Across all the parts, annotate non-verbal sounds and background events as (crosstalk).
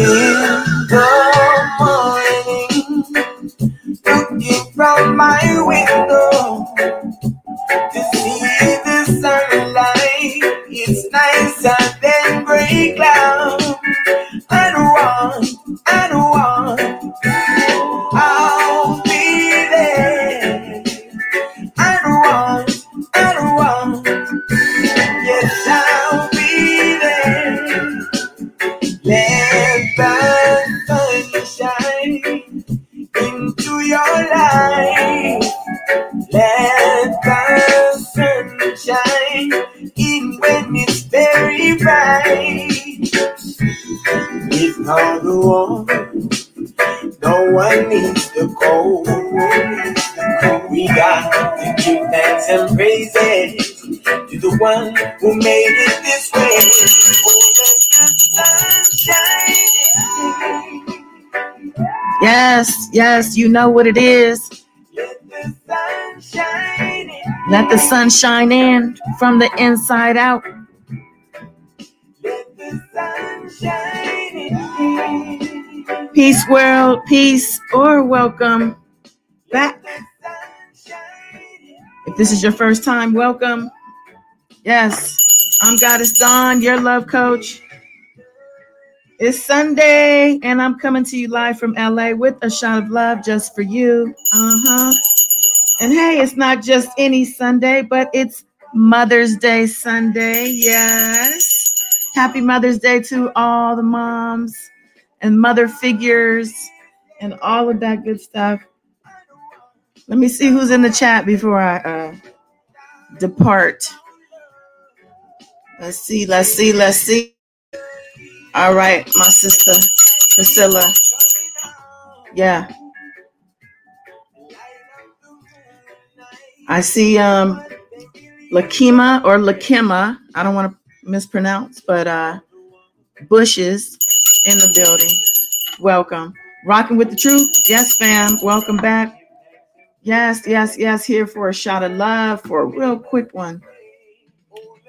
In the morning, looking from my window It's not the warm. No one needs the cold. We got to give thanks and praises to the one who made it this way. Oh, let the sun shine. Yes, yes, you know what it is. Let the sun shine. Let the sun shine in from the inside out. Let the sun shine. Peace, world, peace, or welcome back. If this is your first time, welcome. Yes, I'm Goddess Dawn, your love coach. It's Sunday, and I'm coming to you live from LA with a shot of love just for you. Uh huh. And hey, it's not just any Sunday, but it's Mother's Day Sunday. Yes. Happy Mother's Day to all the moms and mother figures and all of that good stuff. Let me see who's in the chat before I uh, depart. Let's see, let's see, let's see. All right, my sister Priscilla. Yeah. I see um Lakima or Lakima. I don't want to mispronounce, but uh Bushes in the building. Welcome. Rocking with the truth. Yes, fam. Welcome back. Yes, yes, yes. Here for a shot of love for a real quick one.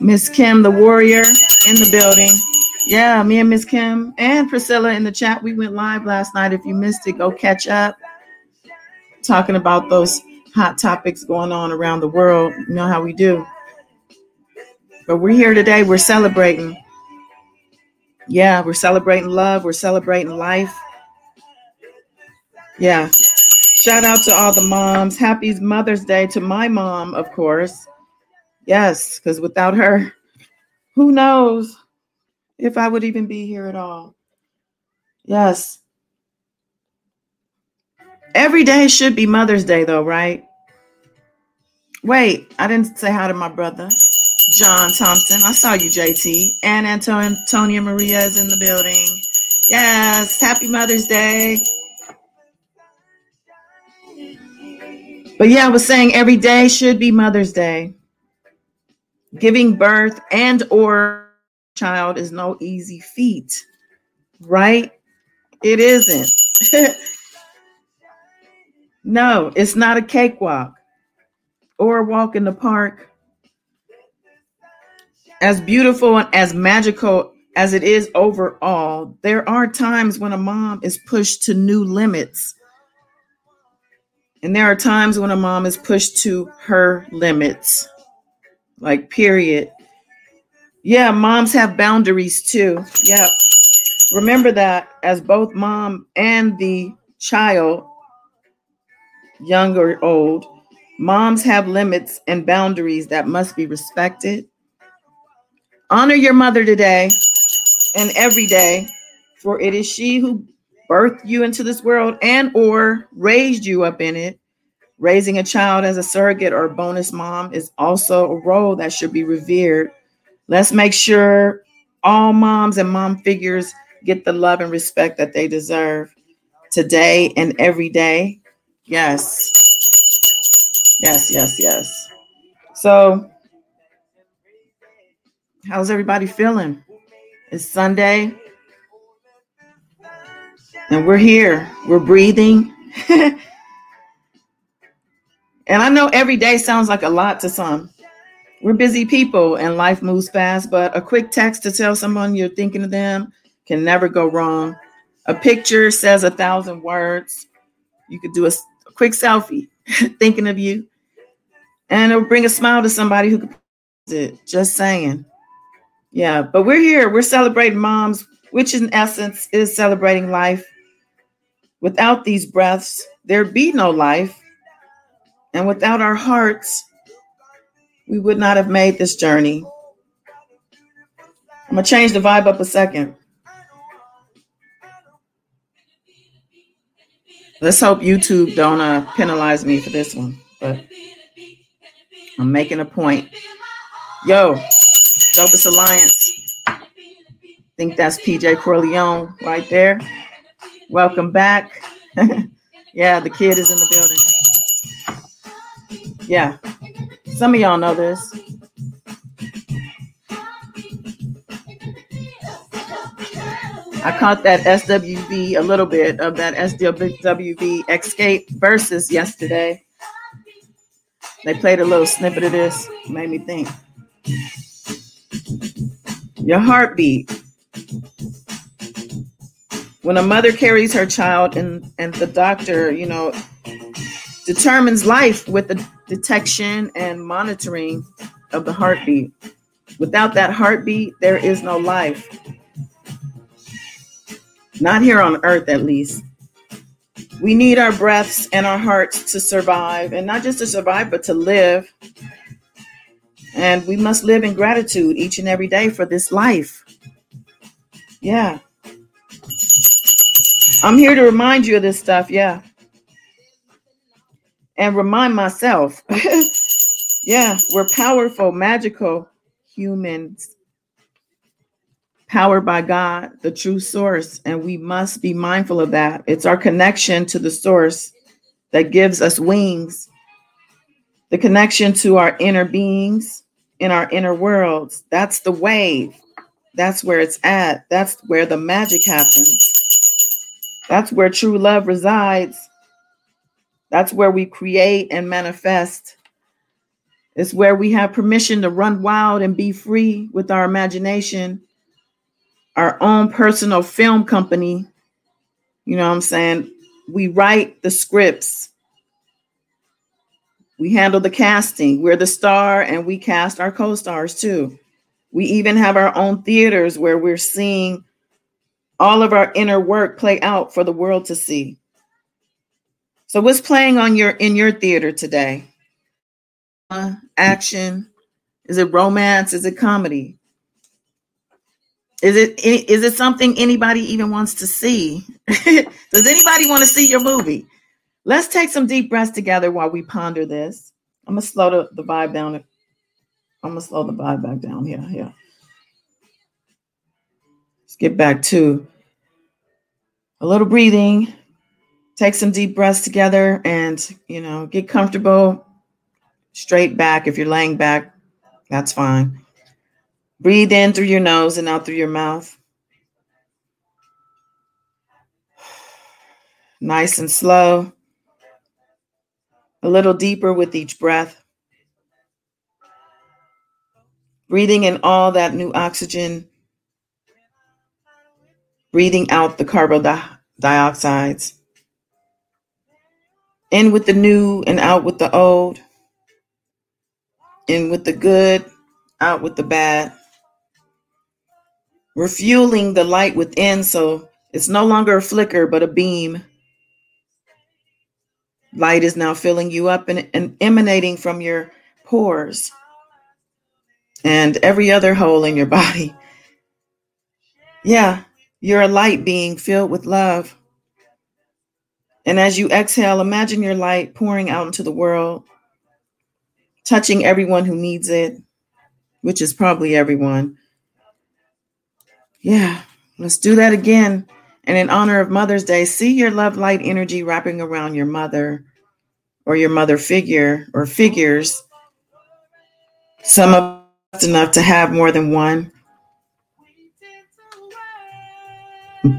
Miss Kim, the warrior, in the building. Yeah, me and Miss Kim and Priscilla in the chat. We went live last night. If you missed it, go catch up. Talking about those hot topics going on around the world. You know how we do. But we're here today. We're celebrating. Yeah, we're celebrating love. We're celebrating life. Yeah. Shout out to all the moms. Happy Mother's Day to my mom, of course. Yes, because without her, who knows if I would even be here at all. Yes. Every day should be Mother's Day, though, right? Wait, I didn't say hi to my brother, John Thompson. I saw you, JT. And Antonia Maria is in the building. Yes, happy Mother's Day. But yeah, I was saying every day should be Mother's Day. Giving birth and or child is no easy feat, right? It isn't. (laughs) no, it's not a cakewalk or a walk in the park. As beautiful and as magical as it is overall, there are times when a mom is pushed to new limits. And there are times when a mom is pushed to her limits. Like, period. Yeah, moms have boundaries too. Yeah. Remember that as both mom and the child, young or old, moms have limits and boundaries that must be respected. Honor your mother today and every day, for it is she who birthed you into this world and or raised you up in it. Raising a child as a surrogate or bonus mom is also a role that should be revered. Let's make sure all moms and mom figures get the love and respect that they deserve today and every day. Yes. Yes, yes, yes. So, how's everybody feeling? It's Sunday. And we're here, we're breathing. (laughs) and I know every day sounds like a lot to some. We're busy people and life moves fast, but a quick text to tell someone you're thinking of them can never go wrong. A picture says a thousand words. You could do a, a quick selfie (laughs) thinking of you, and it'll bring a smile to somebody who could it. Just saying. Yeah, but we're here. We're celebrating moms, which in essence is celebrating life. Without these breaths, there'd be no life. And without our hearts, we would not have made this journey. I'm going to change the vibe up a second. Let's hope YouTube don't uh, penalize me for this one, but I'm making a point. Yo, Dopest Alliance. I Think that's PJ Corleone right there. Welcome back. (laughs) yeah, the kid is in the building. Yeah, some of y'all know this. I caught that SWV, a little bit of that SWV Xscape Verzuz yesterday. They played a little snippet of this, made me think. Your heartbeat. When a mother carries her child and and the doctor you know determines life with the detection and monitoring of the heartbeat. Without that heartbeat there is no life. Not here on earth at least. We need our breaths and our hearts to survive and not just to survive but to live and we must live in gratitude each and every day for this life yeah I'm here to remind you of this stuff, yeah. And remind myself. (laughs) yeah, we're powerful, magical humans, powered by God, the true source, and we must be mindful of that. It's our connection to the source that gives us wings, the connection to our inner beings in our inner worlds. That's the wave. That's where it's at. That's where the magic happens. That's where true love resides. That's where we create and manifest. It's where we have permission to run wild and be free with our imagination, our own personal film company. You know what I'm saying? We write the scripts. We handle the casting. We're the star and we cast our co stars too. We even have our own theaters where we're seeing all of our inner work play out for the world to see. So what's playing on your in your theater today? Action? Is it romance? Is it comedy? Is it is it something anybody even wants to see? (laughs) Does anybody want to see your movie? Let's take some deep breaths together while we ponder this. I'm gonna slow the, the vibe down. I'm gonna slow the vibe back down here. Yeah. Let's get back to a little breathing. Take some deep breaths together and, you know, get comfortable. Straight back. If you're laying back, that's fine. Breathe in through your nose and out through your mouth. (sighs) Nice and slow. A little deeper with each breath. Breathing in all that new oxygen breathing out the carbon dioxides. In with the new and out with the old. In with the good, out with the bad. Refueling the light within so it's no longer a flicker but a beam. Light is now filling you up and, and emanating from your pores and every other hole in your body. (laughs) Yeah, you're a light being filled with love. And as you exhale, imagine your light pouring out into the world, touching everyone who needs it, which is probably everyone. Yeah, let's do that again. And in honor of Mother's Day, see your love light energy wrapping around your mother or your mother figure or figures. Some of us enough to have more than one.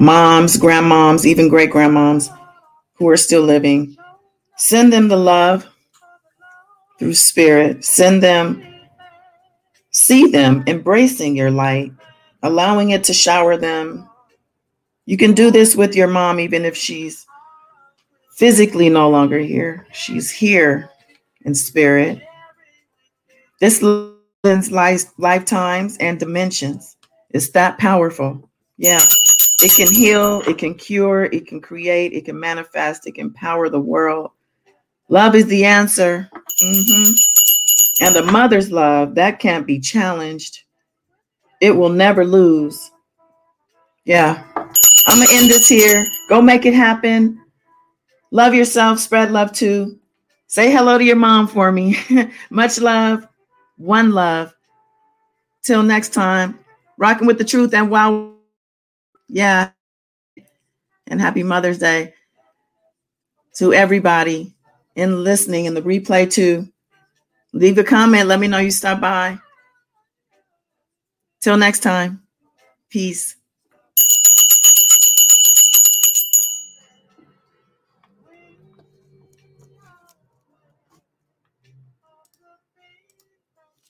moms, grandmoms, even great grandmoms who are still living. Send them the love through spirit. Send them, see them embracing your light, allowing it to shower them. You can do this with your mom, even if she's physically no longer here. She's here in spirit. This life, lifetimes and dimensions. It's that powerful. Yeah. It can heal, it can cure, it can create, it can manifest, it can power the world. Love is the answer. Mm-hmm. And a mother's love, that can't be challenged. It will never lose. Yeah. I'm going to end this here. Go make it happen. Love yourself, spread love too. Say hello to your mom for me. (laughs) Much love, one love. Till next time, rocking with the truth and wow. Yeah. And happy Mother's Day to everybody in listening in the replay too. Leave a comment. Let me know you stopped by. Till next time. Peace.